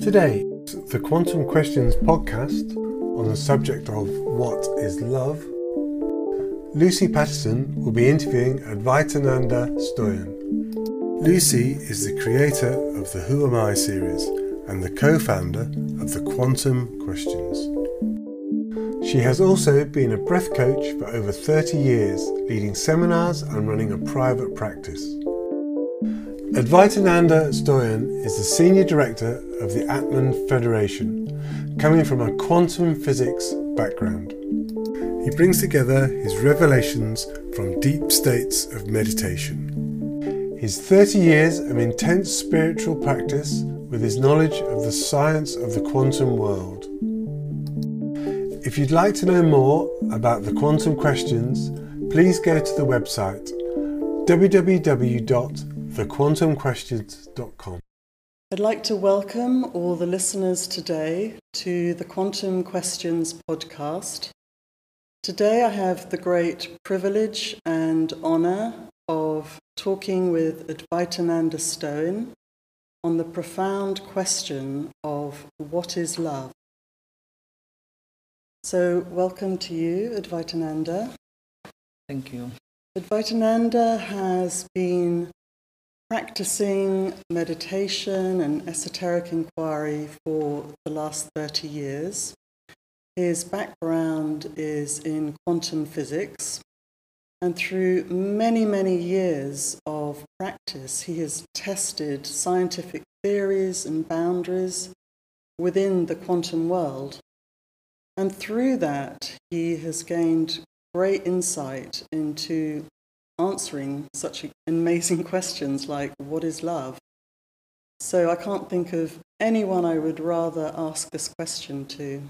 Today, the Quantum Questions podcast on the subject of what is love. Lucy Patterson will be interviewing Advaitananda Stoian. Lucy is the creator of the Who Am I series and the co founder of the Quantum Questions. She has also been a breath coach for over 30 years, leading seminars and running a private practice. Advaitananda Stoian is the Senior Director of the Atman Federation, coming from a quantum physics background. He brings together his revelations from deep states of meditation. His 30 years of intense spiritual practice with his knowledge of the science of the quantum world. If you'd like to know more about the quantum questions, please go to the website www thequantumquestions.com. I'd like to welcome all the listeners today to the Quantum Questions podcast. Today I have the great privilege and honour of talking with Advaitananda Stoian on the profound question of what is love. So, welcome to you, Advaitananda. Thank you. Advaitananda has been practicing meditation and esoteric inquiry for the last 30 years. His background is in quantum physics, and through many, many years of practice, he has tested scientific theories and boundaries within the quantum world. And through that, he has gained great insight into answering such amazing questions like, What is love? So I can't think of anyone I would rather ask this question to.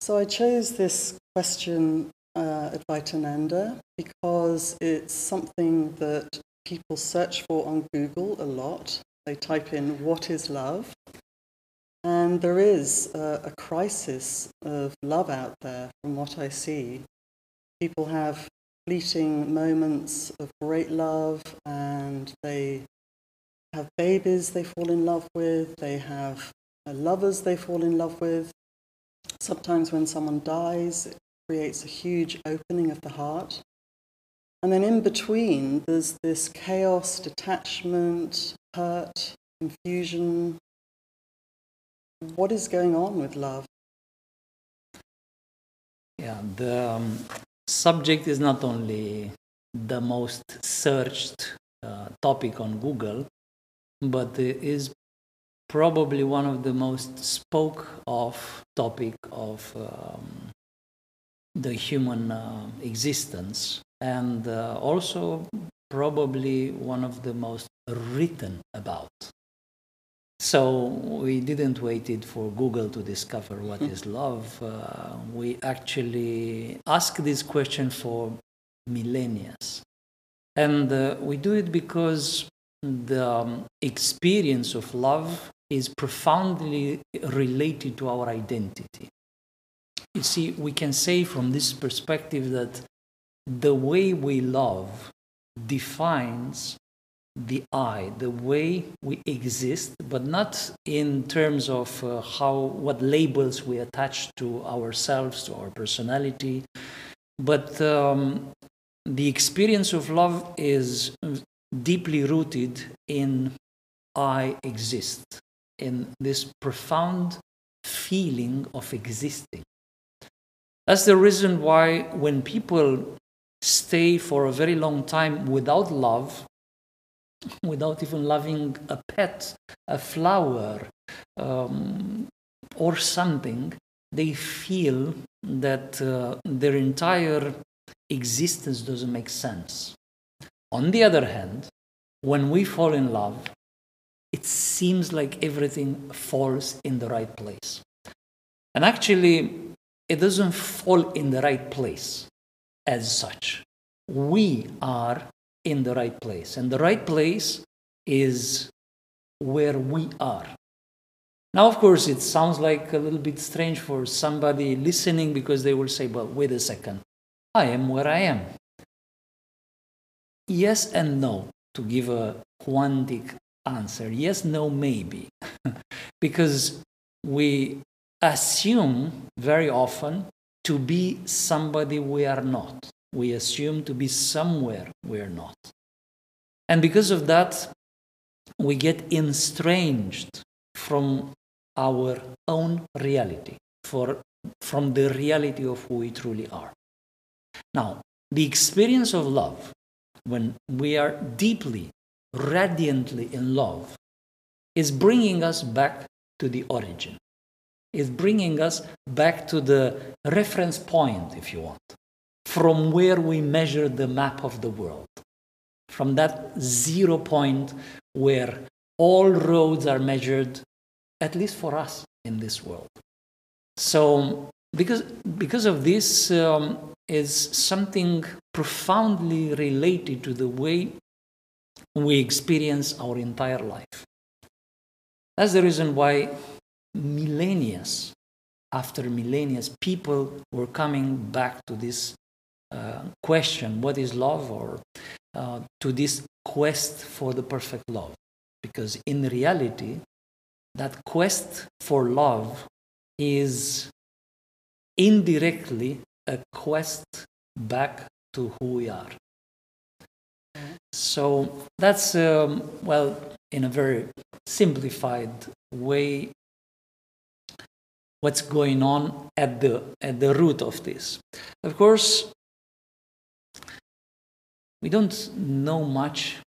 So I chose this question, uh, Advaitananda, because it's something that people search for on Google a lot. They type in, What is love? And there is a, a crisis of love out there, from what I see. People have fleeting moments of great love and they have babies they fall in love with, they have lovers they fall in love with. Sometimes when someone dies, it creates a huge opening of the heart. And then in between, there's this chaos, detachment, hurt, confusion. What is going on with love? Yeah, the, um, subject is not only the most searched uh, topic on Google, but is probably one of the most spoke of topic of um, the human uh, existence and uh, also probably one of the most written about so we didn't wait it for Google to discover what mm-hmm. is love. Uh, we actually ask this question for millennia. And uh, we do it because the um, experience of love is profoundly related to our identity. You see, we can say from this perspective that the way we love defines the I, the way we exist, but not in terms of uh, how what labels we attach to ourselves, to our personality, but um, the experience of love is deeply rooted in I exist, in this profound feeling of existing. That's the reason why when people stay for a very long time without love, without even loving a pet, a flower, um, or something, they feel that uh, their entire existence doesn't make sense. On the other hand, when we fall in love, it seems like everything falls in the right place. And actually, it doesn't fall in the right place as such. We are in the right place. And the right place is where we are. Now, of course, it sounds like a little bit strange for somebody listening because they will say, well, wait a second. I am where I am. Yes and no, to give a quantic answer. Yes, no, maybe. because we assume very often to be somebody we are not. We assume to be somewhere we are not. And because of that, we get estranged from our own reality, for, from the reality of who we truly are. Now, the experience of love, when we are deeply, radiantly in love, is bringing us back to the origin, is bringing us back to the reference point, if you want, from where we measure the map of the world, from that zero point where all roads are measured, at least for us in this world. So, because, because of this, um, is something profoundly related to the way we experience our entire life. That's the reason why millennia after millennia, people were coming back to this question what is love or uh, to this quest for the perfect love? Because in reality that quest for love is indirectly a quest back to who we are. So that's um, well in a very simplified way what's going on at the at the root of this. Of course we don't know much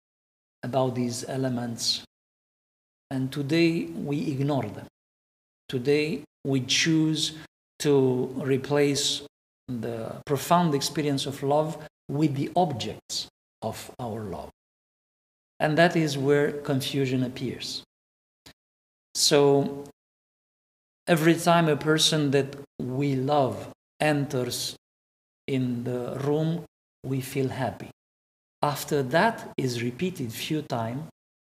about these elements and today we ignore them. Today we choose to replace the profound experience of love with the objects of our love. And that is where confusion appears. So every time a person that we love enters in the room, we feel happy. After that is repeated few times,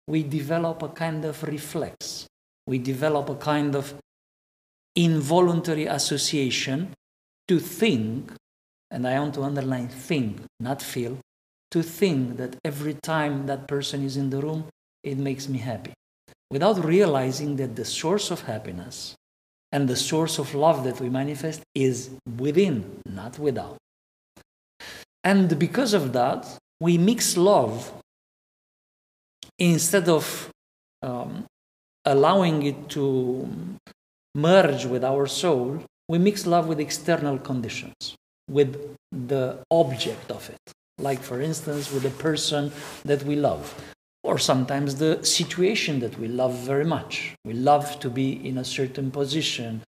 we develop a kind of reflex. We develop a kind of involuntary association to think, and I want to underline think, not feel, to think that every time that person is in the room, it makes me happy. Without realizing that the source of happiness and the source of love that we manifest is within, not without. And because of that, we mix love instead of um, allowing it to merge with our soul, we mix love with external conditions, with the object of it. Like, for instance, with the person that we love or sometimes the situation that we love very much. We love to be in a certain position.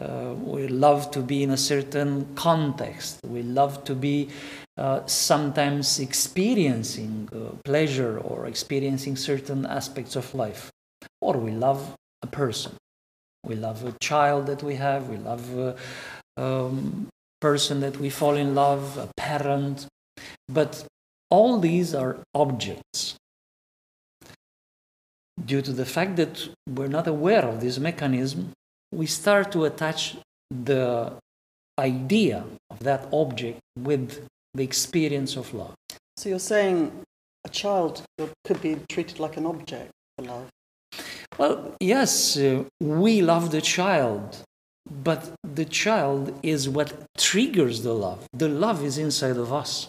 Uh, we love to be in a certain context. We love to be uh, sometimes experiencing uh, pleasure or experiencing certain aspects of life. Or we love a person. We love a child that we have. We love a um, person that we fall in love, a parent. But all these are objects due to the fact that we're not aware of this mechanism, we start to attach the idea of that object with the experience of love. So you're saying a child could be treated like an object for love? Well, yes, uh, we love the child, but the child is what triggers the love. The love is inside of us.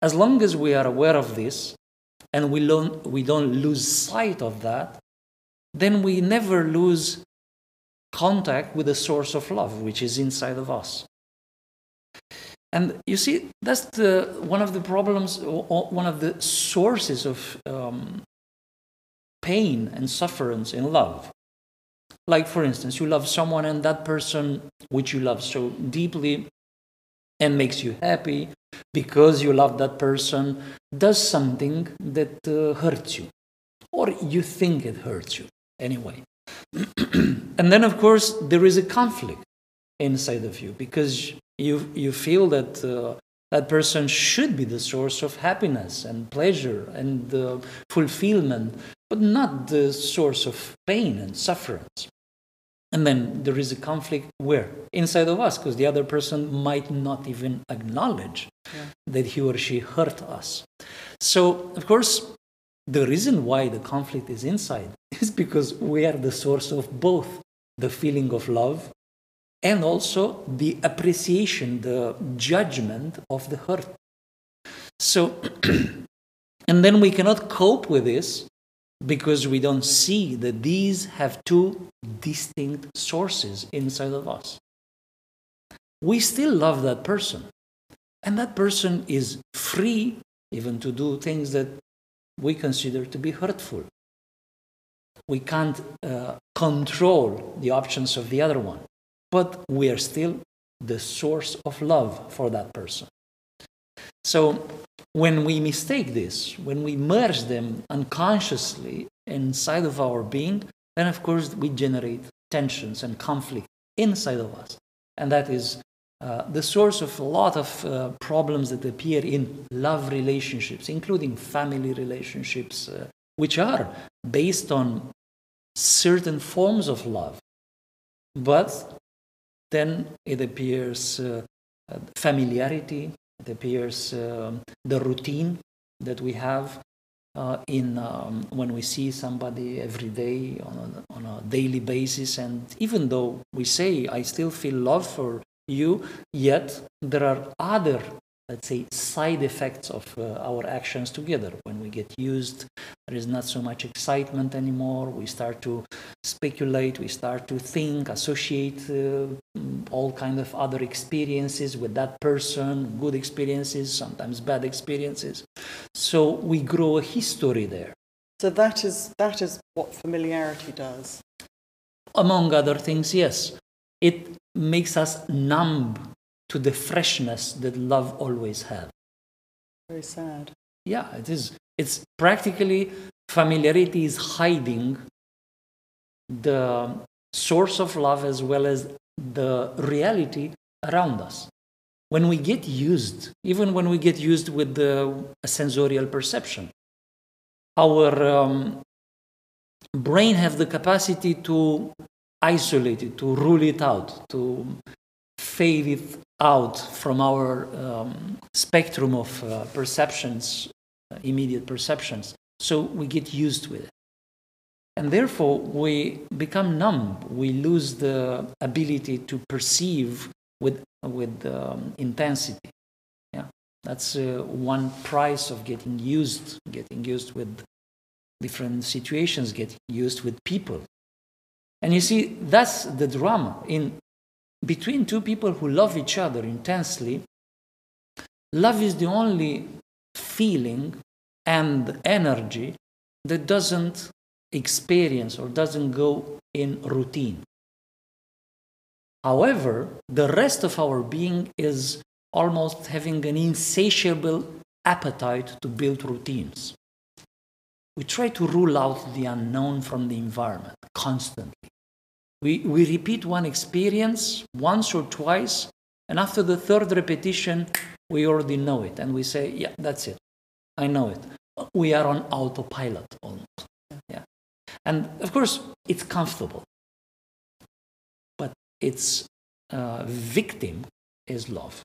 As long as we are aware of this, and we don't, we don't lose sight of that, then we never lose contact with the source of love, which is inside of us. And you see, that's the, one of the problems, one of the sources of um, pain and sufferance in love. Like, for instance, you love someone, and that person which you love so deeply and makes you happy because you love that person does something that uh, hurts you or you think it hurts you anyway and then of course there is a conflict inside of you because you you feel that uh, that person should be the source of happiness and pleasure and uh, fulfillment but not the source of pain and sufferance and then there is a conflict where? Inside of us, because the other person might not even acknowledge yeah. that he or she hurt us. So, of course, the reason why the conflict is inside is because we are the source of both the feeling of love and also the appreciation, the judgment of the hurt. So, and then we cannot cope with this because we don't see that these have two distinct sources inside of us. We still love that person, and that person is free even to do things that we consider to be hurtful. We can't uh, control the options of the other one, but we are still the source of love for that person. So when we mistake this, when we merge them unconsciously inside of our being, then of course we generate tensions and conflict inside of us. And that is uh, the source of a lot of uh, problems that appear in love relationships, including family relationships, uh, which are based on certain forms of love. But then it appears uh, familiarity, it appears um, the routine that we have uh, in um, when we see somebody every day on a, on a daily basis. And even though we say, I still feel love for you, yet there are other let's say, side effects of uh, our actions together. When we get used, there is not so much excitement anymore. We start to speculate, we start to think, associate uh, all kind of other experiences with that person, good experiences, sometimes bad experiences. So we grow a history there. So that is, that is what familiarity does. Among other things, yes. It makes us numb to the freshness that love always had. Very sad. Yeah, it is. It's practically familiarity is hiding the source of love as well as the reality around us. When we get used, even when we get used with the sensorial perception, our um, brain have the capacity to isolate it, to rule it out, to fade it out from our um, spectrum of uh, perceptions, uh, immediate perceptions. So we get used with it. And therefore, we become numb. We lose the ability to perceive with, with um, intensity. Yeah, that's uh, one price of getting used, getting used with different situations, getting used with people. And you see, that's the drama. In between two people who love each other intensely, love is the only feeling and energy that doesn't experience or doesn't go in routine. However, the rest of our being is almost having an insatiable appetite to build routines. We try to rule out the unknown from the environment constantly. We, we repeat one experience once or twice, and after the third repetition, we already know it, and we say, Yeah, that's it. I know it. We are on autopilot almost. Yeah. And of course, it's comfortable, but its uh, victim is love.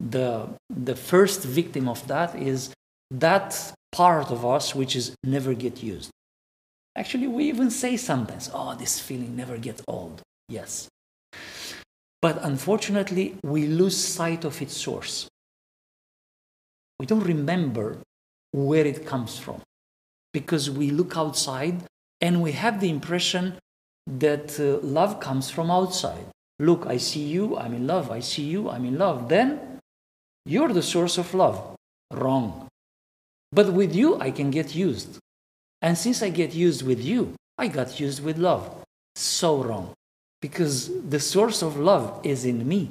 The, the first victim of that is that part of us which is never get used. Actually, we even say sometimes, oh, this feeling never gets old. Yes. But unfortunately, we lose sight of its source. We don't remember where it comes from because we look outside and we have the impression that uh, love comes from outside. Look, I see you, I'm in love. I see you, I'm in love. Then you're the source of love. Wrong. But with you, I can get used. And since I get used with you, I got used with love. So wrong. Because the source of love is in me.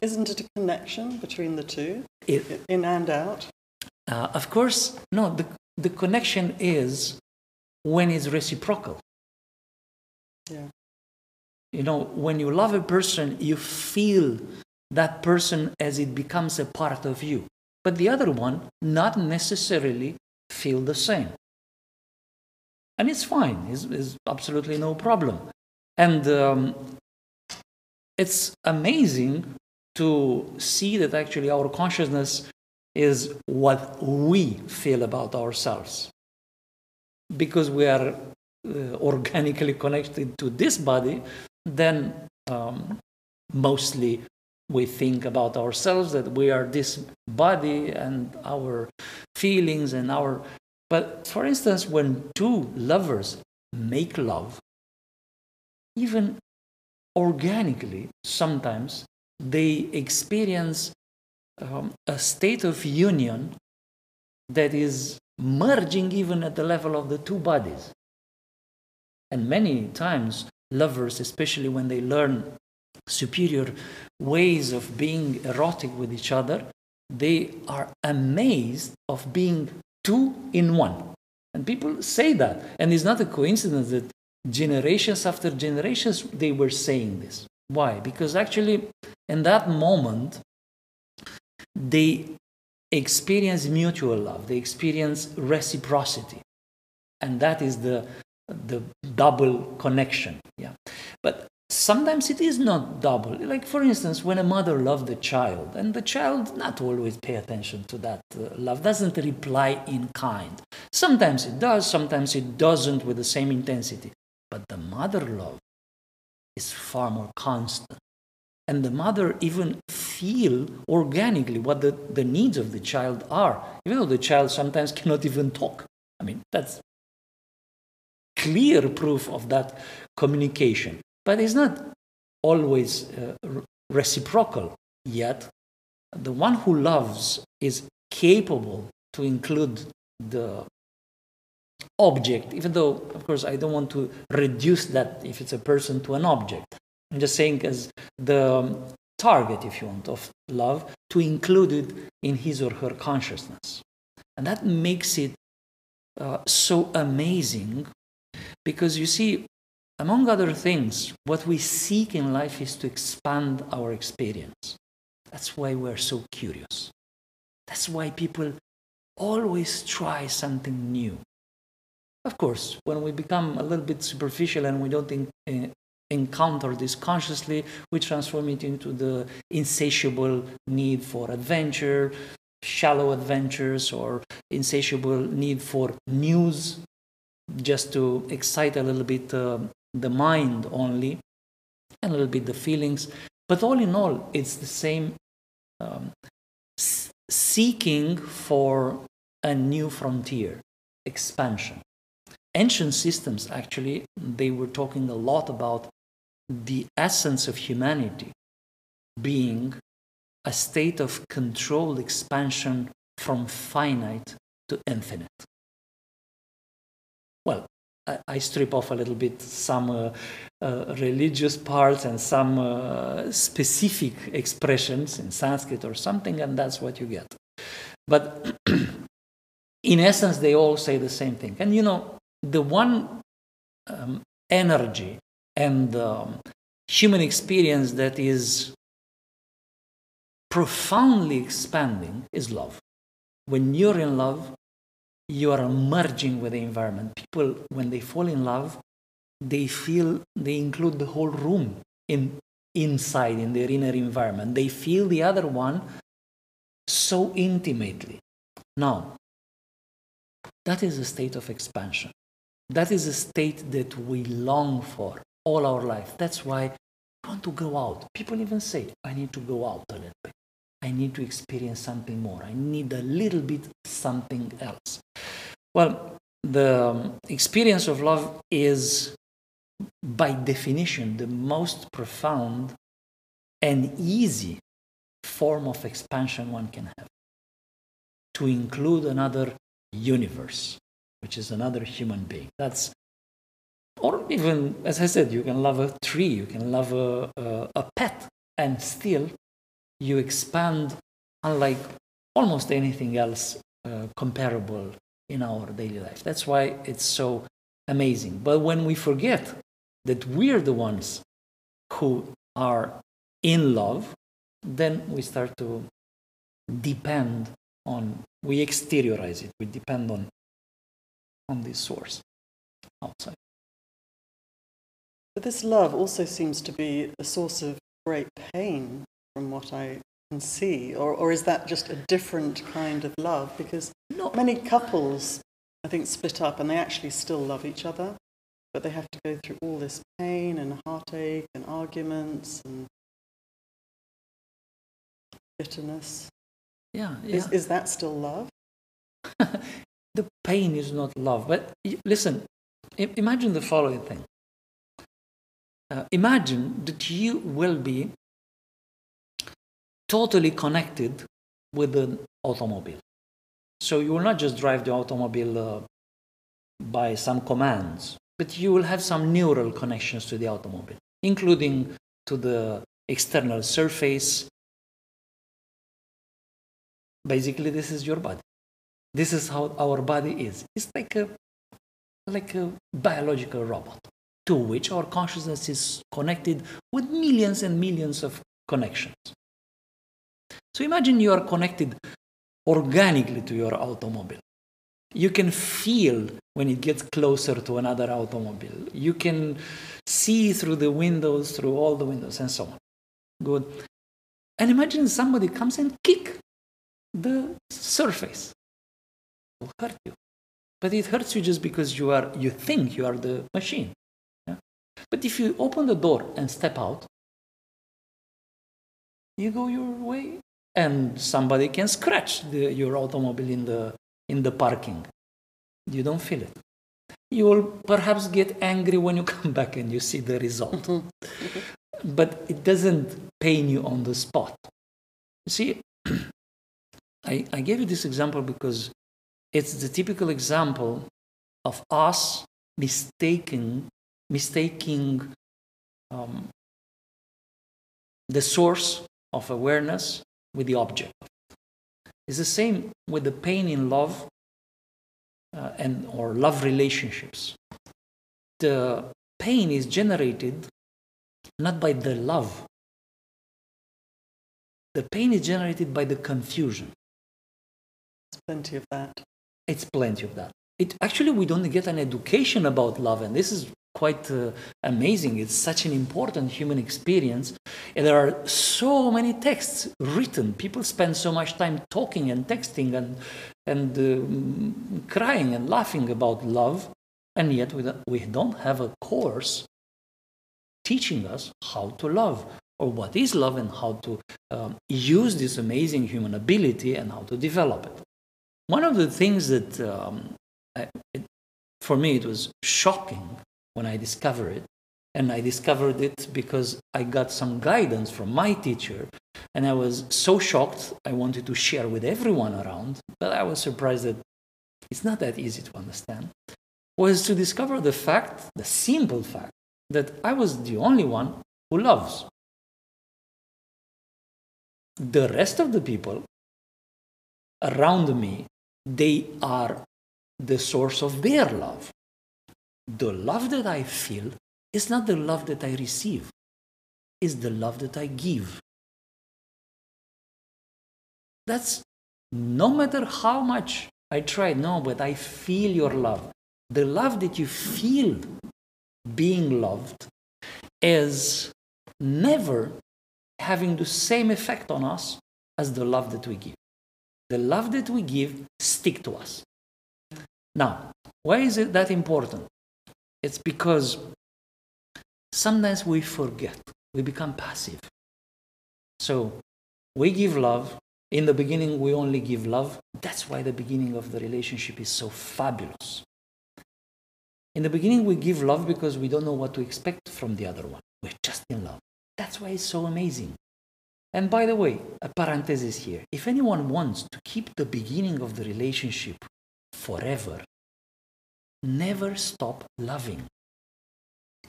Isn't it a connection between the two, It, in and out? uh, of course, no, the, the connection is when it's reciprocal. Yeah. You know, when you love a person, you feel that person as it becomes a part of you. But the other one, not necessarily feel the same. And it's fine, it's, it's absolutely no problem. And um, it's amazing to see that actually our consciousness is what we feel about ourselves. Because we are uh, organically connected to this body, then um, mostly we think about ourselves that we are this body and our feelings and our. But for instance, when two lovers make love, even organically, sometimes they experience um, a state of union that is merging even at the level of the two bodies. And many times, lovers, especially when they learn superior ways of being erotic with each other, they are amazed of being two in one. And people say that. And it's not a coincidence that generations after generations they were saying this. Why? Because actually, in that moment, they experience mutual love, they experience reciprocity. And that is the, the double connection. Yeah. But sometimes it is not double. Like, for instance, when a mother loves the child, and the child not always pay attention to that uh, love, doesn't reply in kind. Sometimes it does, sometimes it doesn't with the same intensity. But the mother love is far more constant and the mother even feel organically what the, the needs of the child are even though the child sometimes cannot even talk i mean that's clear proof of that communication but it's not always uh, reciprocal yet the one who loves is capable to include the object even though of course i don't want to reduce that if it's a person to an object I'm just saying as the target, if you want, of love to include it in his or her consciousness. And that makes it uh, so amazing because you see, among other things, what we seek in life is to expand our experience. That's why we're so curious. That's why people always try something new. Of course, when we become a little bit superficial and we don't think, uh, encounter this consciously, we transform it into the insatiable need for adventure, shallow adventures, or insatiable need for news, just to excite a little bit uh, the mind only, and a little bit the feelings. But all in all, it's the same um, seeking for a new frontier, expansion ancient systems actually they were talking a lot about the essence of humanity being a state of controlled expansion from finite to infinite. Well, I, strip off a little bit some uh, uh, religious parts and some uh, specific expressions in Sanskrit or something, and that's what you get. But in essence, they all say the same thing. And you know, the one um, energy and um, human experience that is profoundly expanding is love. When you're in love, you are merging with the environment. People, when they fall in love, they feel they include the whole room in inside in their inner environment. They feel the other one so intimately. Now, that is a state of expansion. That is a state that we long for all our life. That's why I want to go out. People even say, I need to go out a little bit. I need to experience something more. I need a little bit something else. Well, the um, experience of love is, by definition, the most profound and easy form of expansion one can have. To include another universe, which is another human being. That's or even, as I said, you can love a tree, you can love a, a, a pet, and still you expand unlike almost anything else uh, comparable in our daily life. That's why it's so amazing. But when we forget that we're the ones who are in love, then we start to depend on, we exteriorize it, we depend on, on this source outside. But this love also seems to be a source of great pain, from what I can see, or, or is that just a different kind of love? Because not many couples, I think, split up and they actually still love each other, but they have to go through all this pain and heartache and arguments and bitterness. Yeah, yeah. Is, is that still love? the pain is not love. But listen, imagine the following thing. Uh, imagine that you will be totally connected with an automobile. So you will not just drive the automobile uh, by some commands, but you will have some neural connections to the automobile, including to the external surface. Basically, this is your body. This is how our body is. It's like a like a biological robot to which our consciousness is connected with millions and millions of connections. So imagine you are connected organically to your automobile. You can feel when it gets closer to another automobile. You can see through the windows, through all the windows, and so on. Good. And imagine somebody comes and kick the surface. It will hurt you. But it hurts you just because you are you think you are the machine. Yeah? But if you open the door and step out, you go your way and somebody can scratch the, your automobile in the in the parking. You don't feel it. You will perhaps get angry when you come back and you see the result. but it doesn't pain you on the spot. You see, I, I gave you this example because it's the typical example of us mistaking mistaking um, the source of awareness with the object. It's the same with the pain in love uh, and or love relationships. The pain is generated not by the love. The pain is generated by the confusion. It's plenty of that. It's plenty of that. It actually we don't get an education about love, and this is quite uh, amazing. It's such an important human experience, and there are so many texts written. People spend so much time talking and texting and and uh, crying and laughing about love, and yet we don't, we don't have a course teaching us how to love or what is love and how to um, use this amazing human ability and how to develop it. One of the things that um, I, it, for me it was shocking when I discovered it, and I discovered it because I got some guidance from my teacher, and I was so shocked I wanted to share with everyone around, but I was surprised that it's not that easy to understand. Was to discover the fact, the simple fact, that I was the only one who loves. The rest of the people around me, they are the source of their love. The love that I feel is not the love that I receive, it's the love that I give. That's no matter how much I try, no, but I feel your love. The love that you feel being loved is never having the same effect on us as the love that we give. The love that we give stick to us. Now, why is it that important? It's because sometimes we forget, we become passive. So we give love. In the beginning, we only give love. That's why the beginning of the relationship is so fabulous. In the beginning, we give love because we don't know what to expect from the other one. We're just in love. That's why it's so amazing. And by the way, a parenthesis here. If anyone wants to keep the beginning of the relationship forever, never stop loving.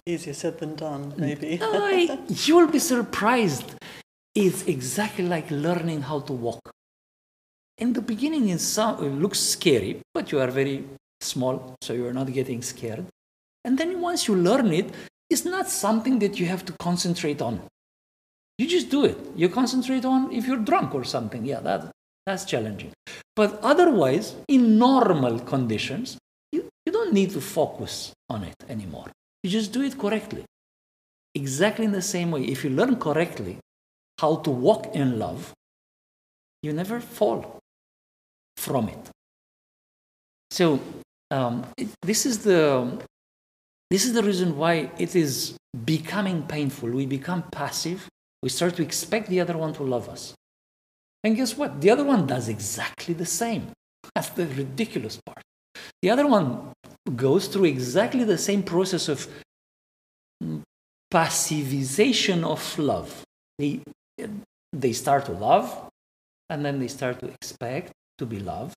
Easier said than done, maybe. I, you will be surprised. It's exactly like learning how to walk. In the beginning, it, sound, it looks scary, but you are very small, so you're not getting scared. And then once you learn it, it's not something that you have to concentrate on. You just do it. You concentrate on if you're drunk or something. Yeah, that, that's challenging. But otherwise, in normal conditions, don't need to focus on it anymore. You just do it correctly. Exactly in the same way, if you learn correctly how to walk in love, you never fall from it. So um, it, this is the this is the reason why it is becoming painful. We become passive. We start to expect the other one to love us. And guess what? The other one does exactly the same. That's the ridiculous part. The other one goes through exactly the same process of passivization of love. They, they start to love, and then they start to expect to be loved,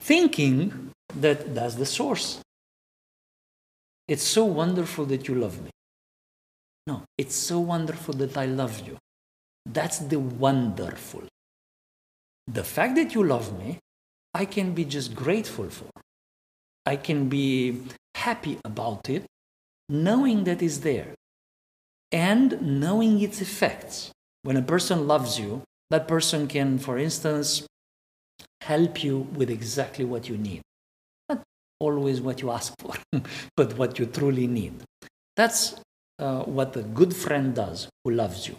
thinking that that's the source. It's so wonderful that you love me. No, it's so wonderful that I love you. That's the wonderful. The fact that you love me, I can be just grateful for. I can be happy about it, knowing that it's there and knowing its effects. When a person loves you, that person can, for instance, help you with exactly what you need. Not always what you ask for, but what you truly need. That's uh, what a good friend does who loves you.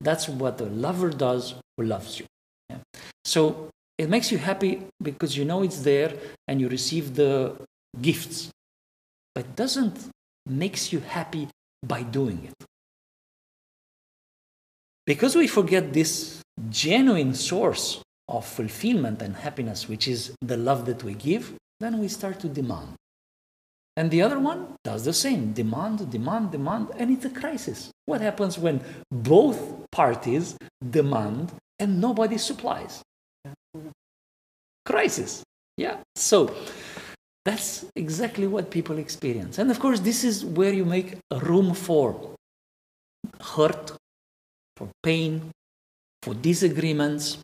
That's what a lover does who loves you. Yeah? So it makes you happy because you know it's there and you receive the gifts. But it doesn't makes you happy by doing it. Because we forget this genuine source of fulfillment and happiness, which is the love that we give, then we start to demand. And the other one does the same demand, demand, demand, and it's a crisis. What happens when both parties demand and nobody supplies? Crisis. Yeah. So that's exactly what people experience. And of course, this is where you make room for hurt, for pain, for disagreements.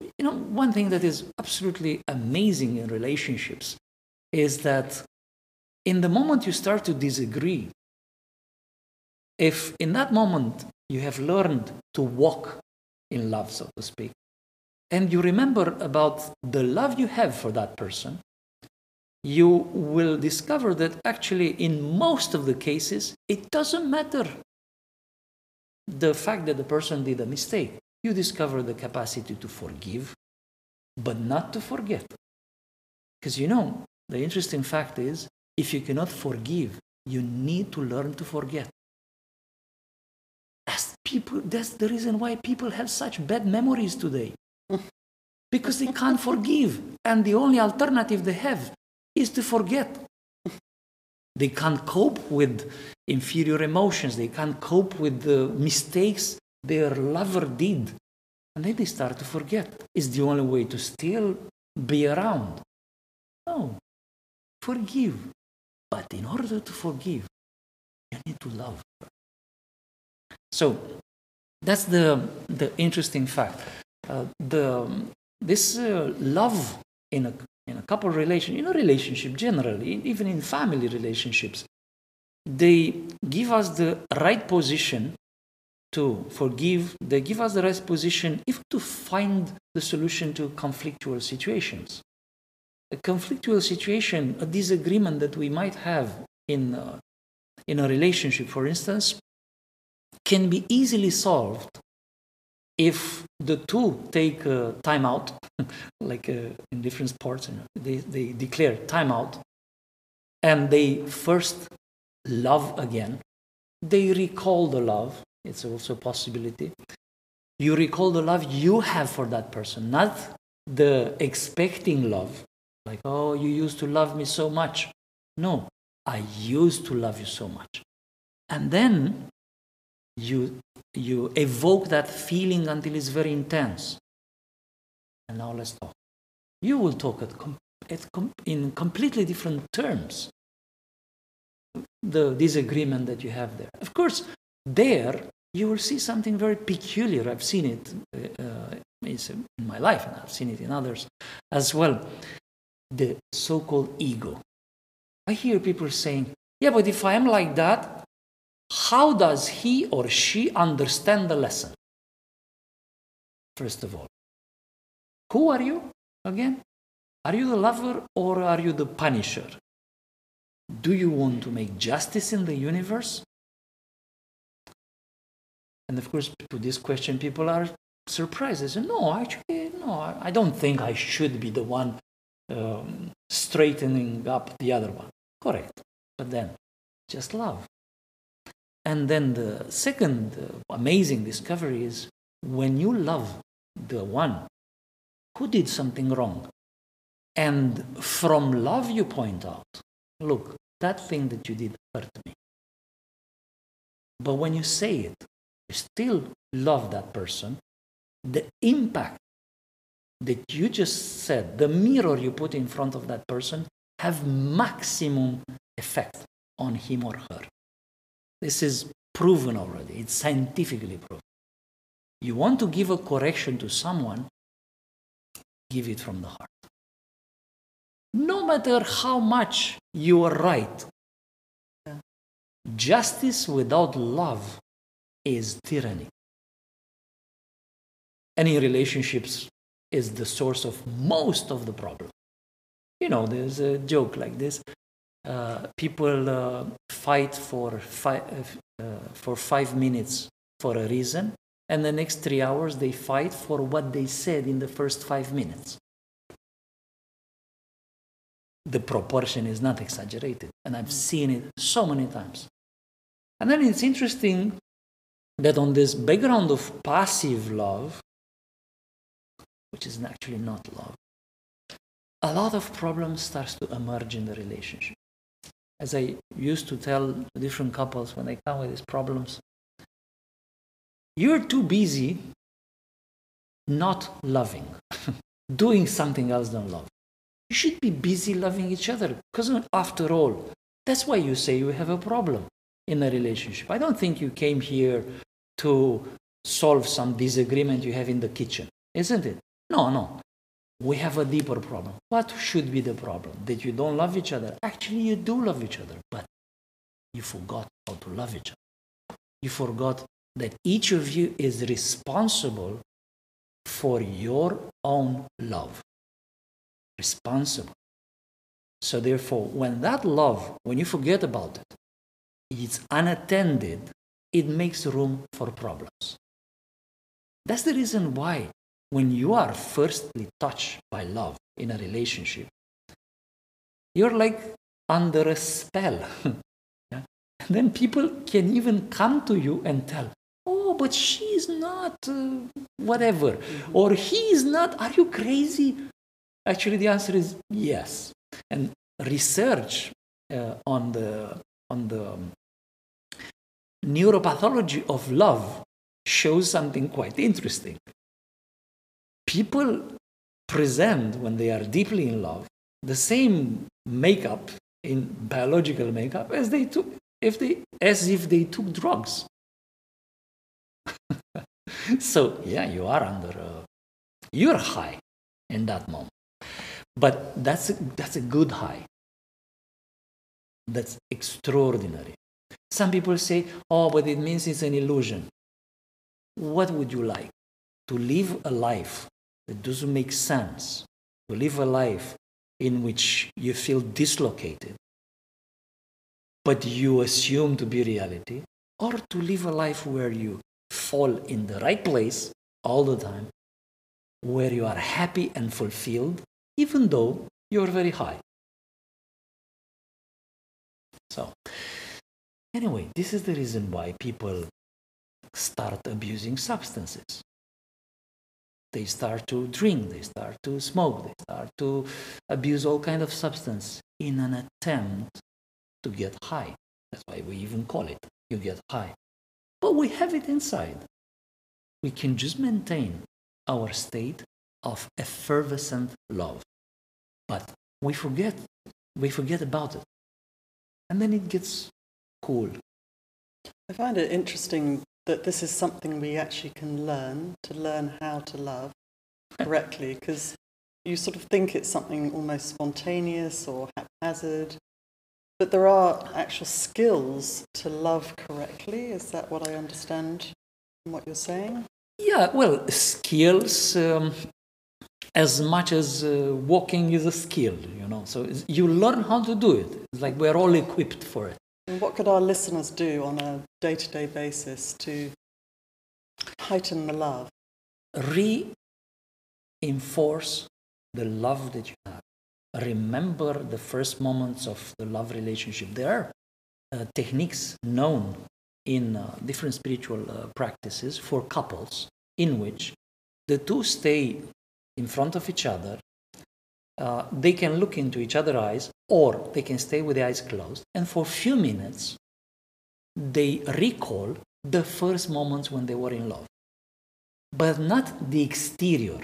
You know, one thing that is absolutely amazing in relationships is that in the moment you start to disagree, if in that moment you have learned to walk in love, so to speak, and you remember about the love you have for that person, you will discover that actually, in most of the cases, it doesn't matter the fact that the person did a mistake. You discover the capacity to forgive, but not to forget. Because you know, the interesting fact is if you cannot forgive, you need to learn to forget. That's, people, that's the reason why people have such bad memories today. Because they can't forgive. And the only alternative they have is to forget. They can't cope with inferior emotions. They can't cope with the mistakes their lover did. And then they start to forget. It's the only way to still be around. No. Forgive. But in order to forgive, you need to love. So that's the, the interesting fact. Uh, the, this uh, love in a in a couple relation, in a relationship generally, even in family relationships, they give us the right position to forgive. They give us the right position even to find the solution to conflictual situations. A conflictual situation, a disagreement that we might have in, uh, in a relationship, for instance, can be easily solved if the two take a timeout, like uh, in different sports, you know, they, they declare timeout, and they first love again, they recall the love. It's also a possibility. You recall the love you have for that person, not the expecting love, like, oh, you used to love me so much. No, I used to love you so much. And then you, you evoke that feeling until it's very intense. And now let's talk. You will talk at, at in completely different terms. The disagreement that you have there. Of course, there you will see something very peculiar. I've seen it uh, in my life, and I've seen it in others as well. The so called ego. I hear people saying, Yeah, but if I am like that, how does he or she understand the lesson? First of all, who are you again? Are you the lover or are you the punisher? Do you want to make justice in the universe? And of course, to this question, people are surprised. They say, no, actually, no, I don't think I should be the one um, straightening up the other one. Correct. But then, just love. And then the second amazing discovery is when you love the one who did something wrong, and from love you point out, look, that thing that you did hurt me. But when you say it, you still love that person, the impact that you just said, the mirror you put in front of that person, have maximum effect on him or her. This is proven already, it's scientifically proven. You want to give a correction to someone, give it from the heart. No matter how much you are right, justice without love is tyranny. Any relationships is the source of most of the problem. You know, there's a joke like this. Uh, people uh, fight for, fi- uh, for five minutes for a reason, and the next three hours they fight for what they said in the first five minutes. The proportion is not exaggerated, and I've seen it so many times. And then it's interesting that on this background of passive love, which is actually not love, a lot of problems starts to emerge in the relationship. As I used to tell different couples when they come with these problems, you're too busy not loving, doing something else than love. You should be busy loving each other because, after all, that's why you say you have a problem in a relationship. I don't think you came here to solve some disagreement you have in the kitchen, isn't it? No, no. We have a deeper problem. What should be the problem? That you don't love each other? Actually, you do love each other, but you forgot how to love each other. You forgot that each of you is responsible for your own love. Responsible. So, therefore, when that love, when you forget about it, it's unattended, it makes room for problems. That's the reason why, when you are firstly touched by love in a relationship, you're like under a spell. yeah? And then people can even come to you and tell, oh, but she's not uh, whatever, mm-hmm. or he's not, are you crazy? Actually, the answer is yes. And research uh, on the on the um, neuropathology of love shows something quite interesting. People present when they are deeply in love the same makeup in biological makeup as they took if they as if they took drugs. so yeah, you are under a, you're high in that moment, but that's a, that's a good high. That's extraordinary. Some people say, oh, but it means it's an illusion. What would you like? To live a life that doesn't make sense, to live a life in which you feel dislocated, but you assume to be reality, or to live a life where you fall in the right place all the time, where you are happy and fulfilled, even though you're very high. So, Anyway, this is the reason why people start abusing substances. They start to drink, they start to smoke, they start to abuse all kind of substance in an attempt to get high. That's why we even call it you get high. But we have it inside. We can just maintain our state of effervescent love. But we forget, we forget about it. And then it gets cool. I find it interesting that this is something we actually can learn to learn how to love correctly because you sort of think it's something almost spontaneous or haphazard but there are actual skills to love correctly. Is that what i understand from what you're saying? Yeah well skills um, as much as uh, walking is a skill you know so you learn how to do it. It's like we're all equipped for it what could our listeners do on a day to day basis to heighten the love? reinforce the love that you have. Remember the first moments of the love relationship. There are uh, techniques known in uh, different spiritual uh, practices for couples in which the two stay in front of each other. Uh, they can look into each other's eyes or they can stay with the eyes closed. And for a few minutes they recall the first moments when they were in love. But not the exterior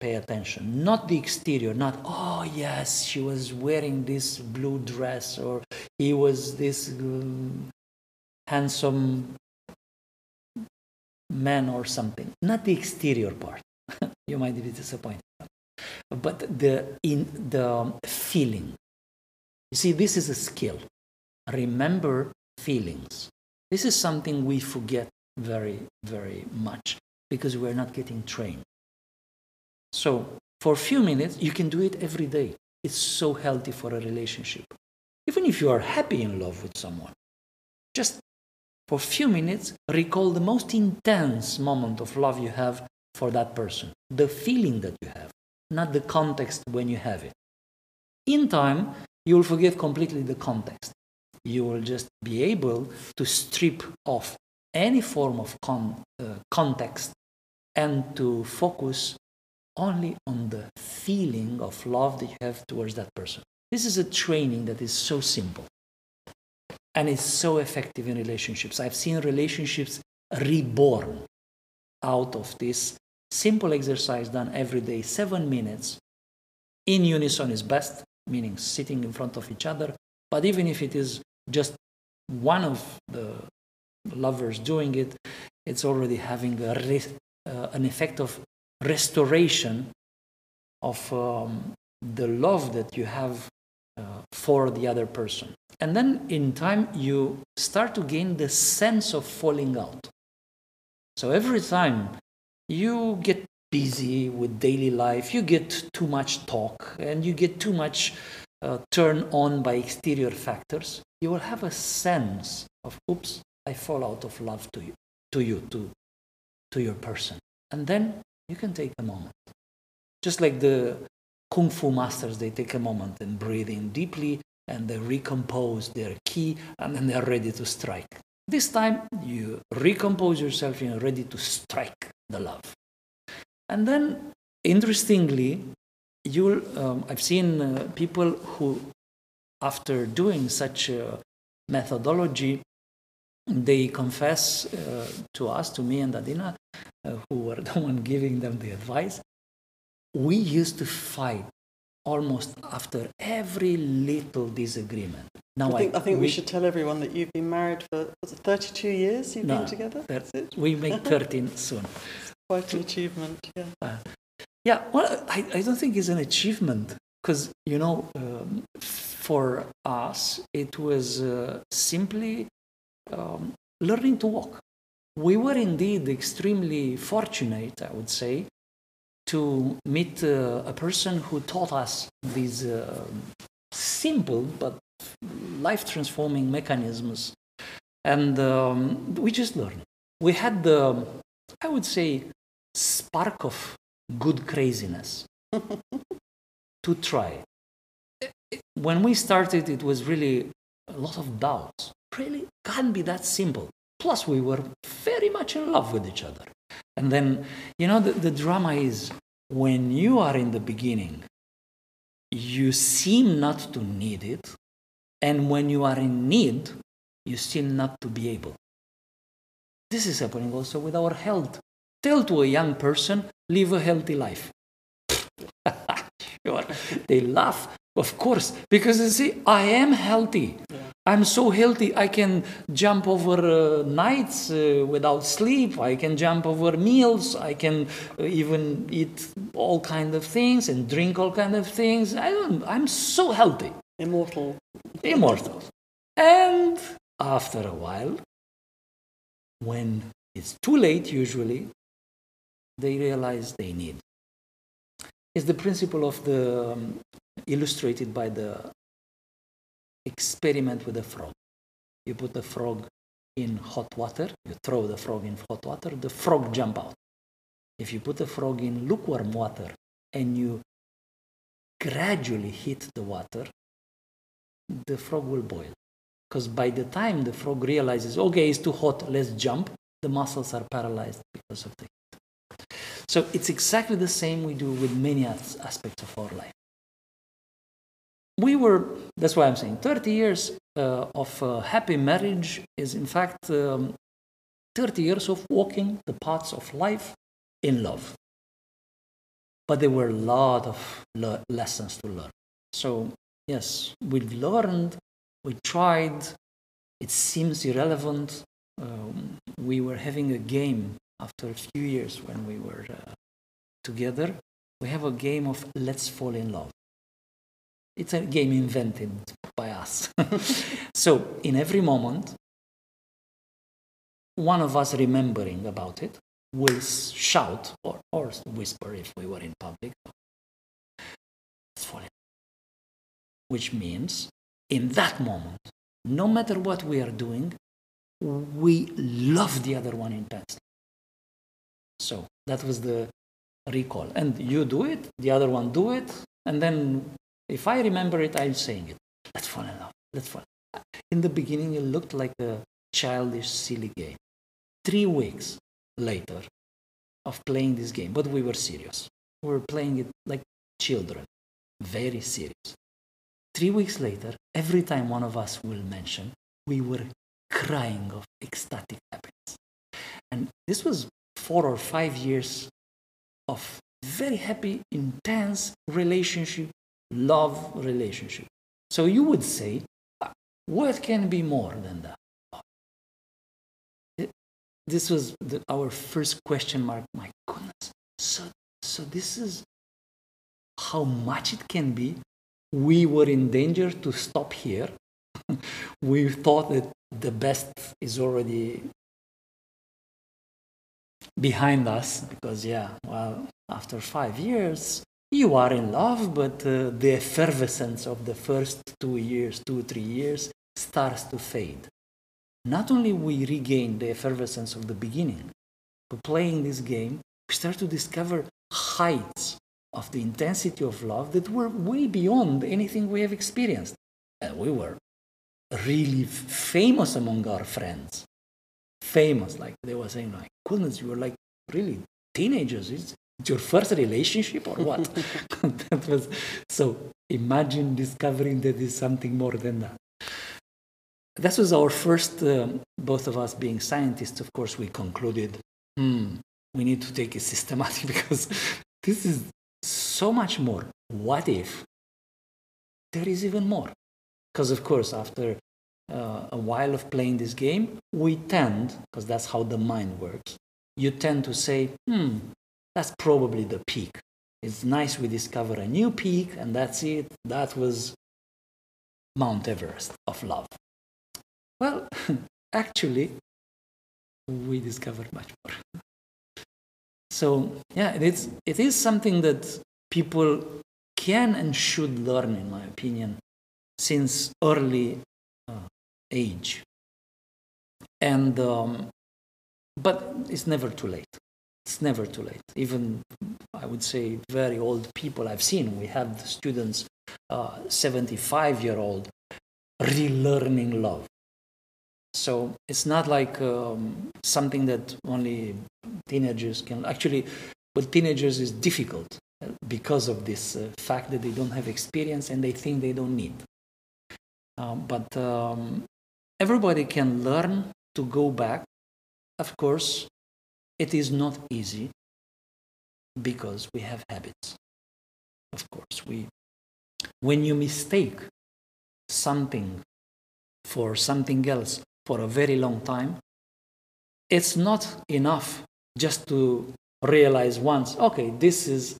pay attention not the exterior not oh yes she was wearing this blue dress or he was this um, handsome man or something. Not the exterior part. You might be disappointed but the in the feeling you see this is a skill. Remember feelings. This is something we forget very very much because we're not getting trained. So for a few minutes you can do it every day. It's so healthy for a relationship. Even if you are happy in love with someone just for a few minutes recall the most intense moment of love you have for that person. The feeling that you have not the context when you have it in time you will forget completely the context you will just be able to strip off any form of con- uh, context and to focus only on the feeling of love that you have towards that person. This is a training that is so simple and it's so effective in relationships. I've seen relationships reborn out of this simple exercise done every day, seven minutes. In unison is best, meaning sitting in front of each other. But even if it is just one of the lovers doing it, it's already having a, uh, an effect of restoration of um, the love that you have uh, for the other person. And then in time, you start to gain the sense of falling out. So every time you get busy with daily life, you get too much talk, and you get too much uh, turned on by exterior factors, you will have a sense of, oops, I fall out of love to you, to you, to, to your person. And then you can take a moment. Just like the Kung Fu masters, they take a moment and breathe in deeply and they recompose their ki and then they're ready to strike. This time you recompose yourself and you're ready to strike the love. And then, interestingly, you'll, um, I've seen uh, people who, after doing such a methodology, they confess uh, to us, to me and Adina, uh, who were the one giving them the advice, we used to fight almost after every little disagreement. Now I think, I, I think we, we, should tell everyone that you've been married for was it 32 years. You've no, been together. That's it. we make 13 soon. Quite an achievement. Yeah. Uh, yeah. Well, I, I don't think it's an achievement because you know, um, for us, it was uh, simply um, learning to walk. We were indeed extremely fortunate, I would say, to meet uh, a person who taught us these uh, simple but life transforming mechanisms. And um, we just learned. We had the, I would say, spark of good craziness to try. When we started, it was really a lot of doubts really can't be that simple. Plus, we were very much in love with each other. And then, you know, the, the drama is when you are in the beginning, you seem not to need it. And when you are in need, you seem not to be able. This is happening also with our health. Tell to a young person, live a healthy life. sure. They laugh, of course, because you see, I am healthy. Yeah. I'm so healthy. I can jump over uh, nights uh, without sleep. I can jump over meals. I can uh, even eat all kind of things and drink all kind of things. I don't, I'm so healthy. Immortal. Immortal. And after a while, when it's too late, usually, they realize they need. It's the principle of the um, illustrated by the experiment with a frog. You put the frog in hot water, you throw the frog in hot water, the frog jump out. if you put a frog in lukewarm water and you gradually heat the water, the frog will boil. Because by the time the frog realizes, okay, it's too hot, let's jump, the muscles are paralyzed because of the heat. So it's exactly the same we do with many aspects of our life. We were, that's why I'm saying 30 years uh, of uh, happy marriage is in fact um, 30 years of walking the paths of life in love. But there were a lot of le- lessons to learn. So, yes, we've learned, we tried, it seems irrelevant. Um, we were having a game after a few years when we were uh, together. We have a game of Let's Fall in Love. It's a game invented by us. so, in every moment, one of us remembering about it will shout or, or whisper if we were in public, which means in that moment, no matter what we are doing, we love the other one intensely. So that was the recall. And you do it, the other one do it, and then if I remember it, I'm saying it. Let's fall in love. Let's fall. In the beginning, it looked like a childish, silly game. Three weeks later of playing this game, but we were serious. We were playing it like children, very serious. Three weeks later, every time one of us will mention, we were crying of ecstatic happiness. And this was four or five years of very happy, intense relationship, love relationship. So you would say, what can be more than that? this was the, our first question mark. My goodness. So, so this is how much it can be. We were in danger to stop here. we thought that the best is already behind us because, yeah, well, after five years, you are in love, but uh, the effervescence of the first two years, two, three years, starts to fade not only we regain the effervescence of the beginning, but playing this game, we start to discover heights of the intensity of love that were way beyond anything we have experienced. And we were really famous among our friends. Famous, like they were saying, like, goodness, you were like really teenagers. It's, it's your first relationship or what? that was so imagine discovering that is something more than that. That was our first, uh, both of us being scientists, of course, we concluded, hmm, we need to take it systematic because this is so much more. What if there is even more? Because, of course, after uh, a while of playing this game, we tend, because that's how the mind works, you tend to say, hmm, that's probably the peak. It's nice we discover a new peak, and that's it. That was Mount Everest of love. Well, actually, we discovered much more. So, yeah, it's, it is something that people can and should learn, in my opinion, since early uh, age. And, um, but it's never too late. It's never too late. Even, I would say, very old people I've seen, we have students, uh, 75 year old, relearning love so it's not like um, something that only teenagers can. Actually, with teenagers is difficult uh, because of this uh, fact that they don't have experience and they think they don't need. Um, but um, everybody can learn to go back. Of course, it is not easy because we have habits. Of course, we when you mistake something for something else for a very long time, it's not enough just to realize once, okay, this is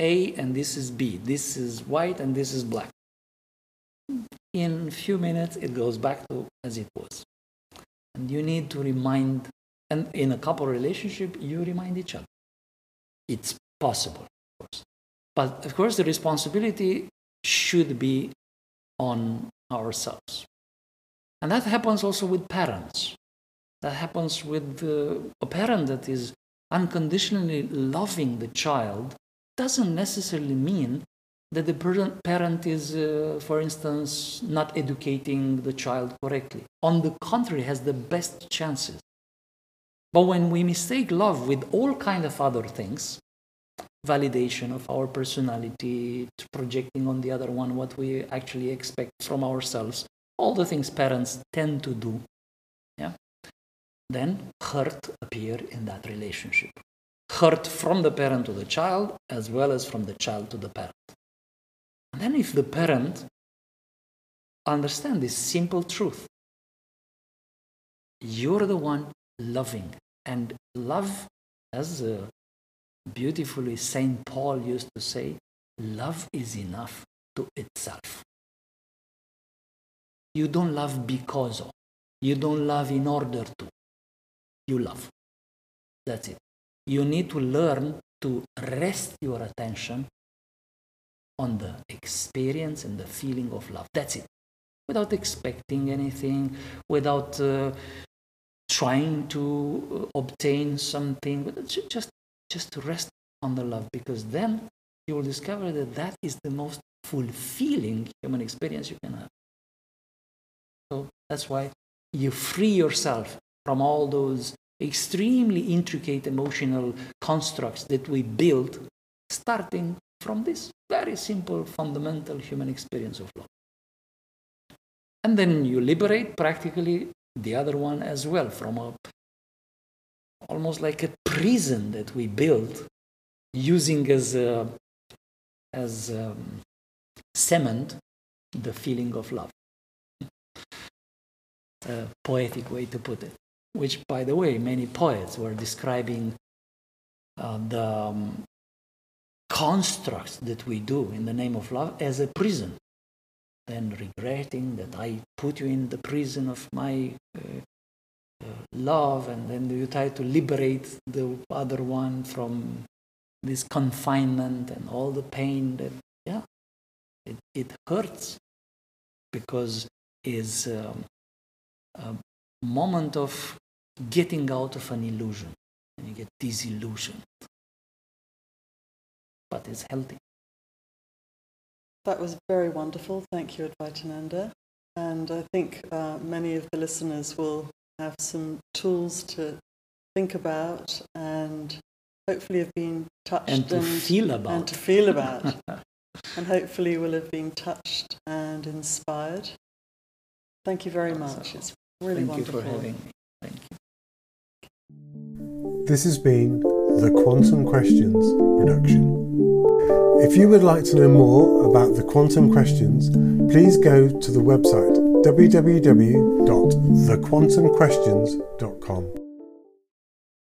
A and this is B, this is white and this is black. In few minutes, it goes back to as it was. And you need to remind, and in a couple relationship, you remind each other. It's possible, of course. But of course, the responsibility should be on ourselves. And that happens also with parents. That happens with uh, a parent that is unconditionally loving the child doesn't necessarily mean that the parent is, uh, for instance, not educating the child correctly. On the contrary, has the best chances. But when we mistake love with all kind of other things, validation of our personality, projecting on the other one what we actually expect from ourselves, all the things parents tend to do, yeah, then hurt appear in that relationship. Hurt from the parent to the child, as well as from the child to the parent. And then if the parent understand this simple truth, you're the one loving. And love, as uh, beautifully St. Paul used to say, love is enough to itself. You don't love because of, you don't love in order to, you love. That's it. You need to learn to rest your attention on the experience and the feeling of love. That's it. Without expecting anything, without uh, trying to uh, obtain something, but just just to rest on the love, because then you will discover that that is the most fulfilling human experience you can have. So that's why you free yourself from all those extremely intricate emotional constructs that we build, starting from this very simple, fundamental human experience of love. And then you liberate practically the other one as well from a almost like a prison that we build using as a, as um, cement the feeling of love. a poetic way to put it. Which, by the way, many poets were describing uh, the um, constructs that we do in the name of love as a prison. Then regretting that I put you in the prison of my uh, uh, love, and then you try to liberate the other one from this confinement and all the pain that, yeah, it, it hurts because is um, a moment of getting out of an illusion and you get disillusioned but it's healthy. That was very wonderful. Thank you, Advaitananda. And I think uh, many of the listeners will have some tools to think about and hopefully have been touched and to and, feel about. And to feel about. and hopefully will have been touched and inspired. Thank you very much. It's really Thank wonderful. Thank you for having me. Thank you. This has been the Quantum Questions production. If you would like to know more about the quantum questions, please go to the website www.thequantumquestions.com.